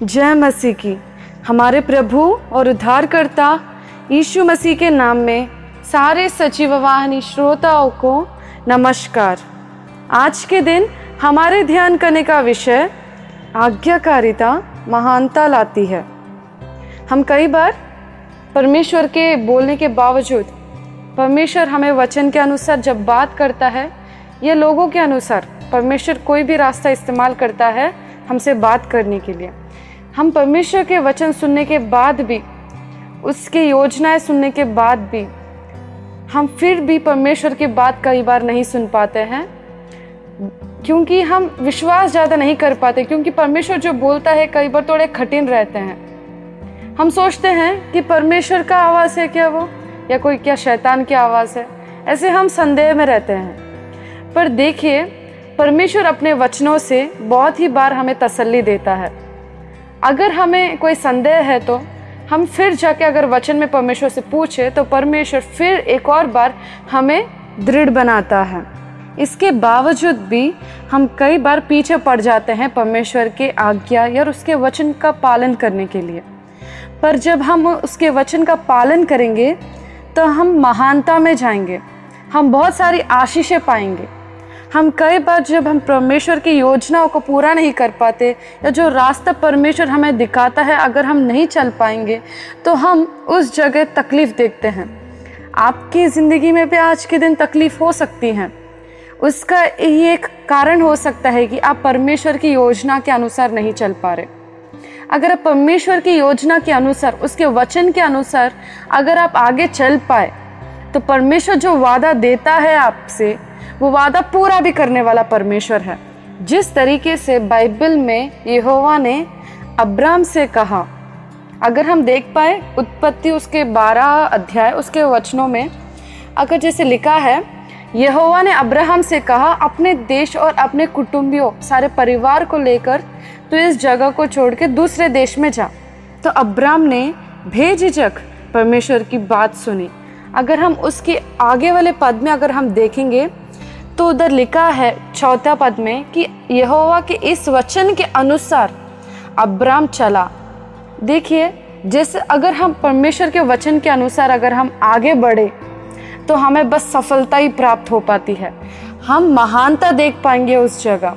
जय मसीह की। हमारे प्रभु और उद्धारकर्ता यीशु मसीह के नाम में सारे सचिव वाहिनी श्रोताओं को नमस्कार। आज के दिन हमारे ध्यान करने का विषय आज्ञाकारिता महानता लाती है। हम कई बार परमेश्वर के बोलने के बावजूद परमेश्वर हमें वचन के अनुसार जब बात करता है या लोगों के अनुसार परमेश्वर कोई भी रास्ता इस्तेमाल करता है हमसे बात करने के लिए। हम परमेश्वर के वचन सुनने के बाद भी, उसके योजनाएँ सुनने के बाद भी, हम फिर भी परमेश्वर की बात कई बार नहीं सुन पाते हैं। क्योंकि हम विश्वास ज़्यादा नहीं कर पाते, क्योंकि परमेश्वर जो बोलता है कई बार थोड़े कठिन रहते हैं। हम सोचते हैं कि परमेश्वर का आवाज़ है क्या वो, या कोई क्या शैतान की आवाज़ है? ऐसे हम संदेह में रहते हैं। पर देखिए, परमेश्वर अपने वचनों से बहुत ही बार हमें तसल्ली देता है। अगर हमें कोई संदेह है तो हम फिर जाके अगर वचन में परमेश्वर से पूछे तो परमेश्वर फिर एक और बार हमें दृढ़ बनाता है। इसके बावजूद भी हम कई बार पीछे पड़ जाते हैं परमेश्वर के आज्ञा या उसके वचन का पालन करने के लिए। पर जब हम उसके वचन का पालन करेंगे तो हम महानता में जाएँगे। हम बहुत सारी आशीषें पाएँगे। हम कई बार जब हम परमेश्वर की योजनाओं को पूरा नहीं कर पाते या जो रास्ता परमेश्वर हमें दिखाता है अगर हम नहीं चल पाएँगे तो हम उस जगह तकलीफ़ देखते हैं। आपकी ज़िंदगी में भी आज के दिन तकलीफ़ हो सकती हैं। उसका ये एक कारण हो सकता है कि आप परमेश्वर की योजना के अनुसार नहीं चल पा रहे। अगर आप परमेश्वर की योजना के अनुसार, उसके वचन के अनुसार अगर आप आगे चल पाए तो परमेश्वर जो वादा देता है आपसे वो वादा पूरा भी करने वाला परमेश्वर है। जिस तरीके से बाइबल में यहोवा ने अब्राम से कहा, अगर हम देख पाए उत्पत्ति उसके बारह अध्याय, उसके वचनों में, अगर जैसे लिखा है, यहोवा ने अब्राहम से कहा, अपने देश और अपने कुटुंबियों, सारे परिवार को लेकर तो इस जगह को छोड़ के दूसरे देश में जा। तो अब्राम ने भेझिझक परमेश्वर की बात सुनी। अगर हम उसके आगे वाले पद में अगर हम देखेंगे तो उधर लिखा है चौथा पद में कि यहोवा के इस वचन के अनुसार अब्राम चला। देखिए, जैसे अगर हम परमेश्वर के वचन के अनुसार अगर हम आगे बढ़े तो हमें बस सफलता ही प्राप्त हो पाती है। हम महानता देख पाएँगे उस जगह।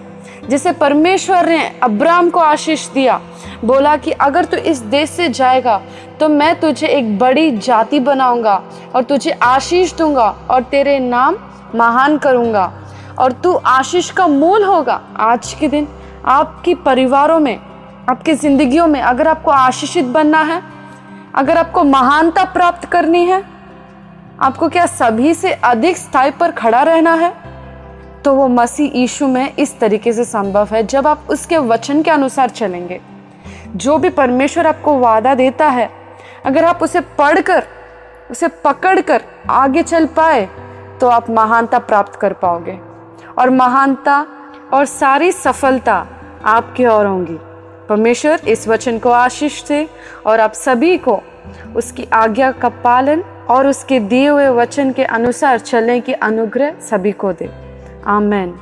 जैसे परमेश्वर ने अब्राम को आशीष दिया, बोला कि अगर तू इस देश से जाएगा तो मैं तुझे एक बड़ी जाति बनाऊँगा और तुझे आशीष दूँगा और तेरे नाम महान करूँगा और तू आशीष का मूल होगा। आज के दिन आपकी परिवारों में, आपकी ज़िंदगियों में अगर आपको आशीषित बनना है, अगर आपको महानता प्राप्त करनी है, आपको क्या सभी से अधिक स्थायी पर खड़ा रहना है तो वो मसीह यीशु में इस तरीके से संभव है जब आप उसके वचन के अनुसार चलेंगे। जो भी परमेश्वर आपको वादा देता है, अगर आप उसे पढ़कर, उसे पकड़कर आगे चल पाए तो आप महानता प्राप्त कर पाओगे। और महानता और सारी सफलता आपके और होंगी। परमेश्वर इस वचन को आशीष दे और आप सभी को उसकी आज्ञा का पालन और उसके दिए हुए वचन के अनुसार चलने की अनुग्रह सभी को दे। आमेन।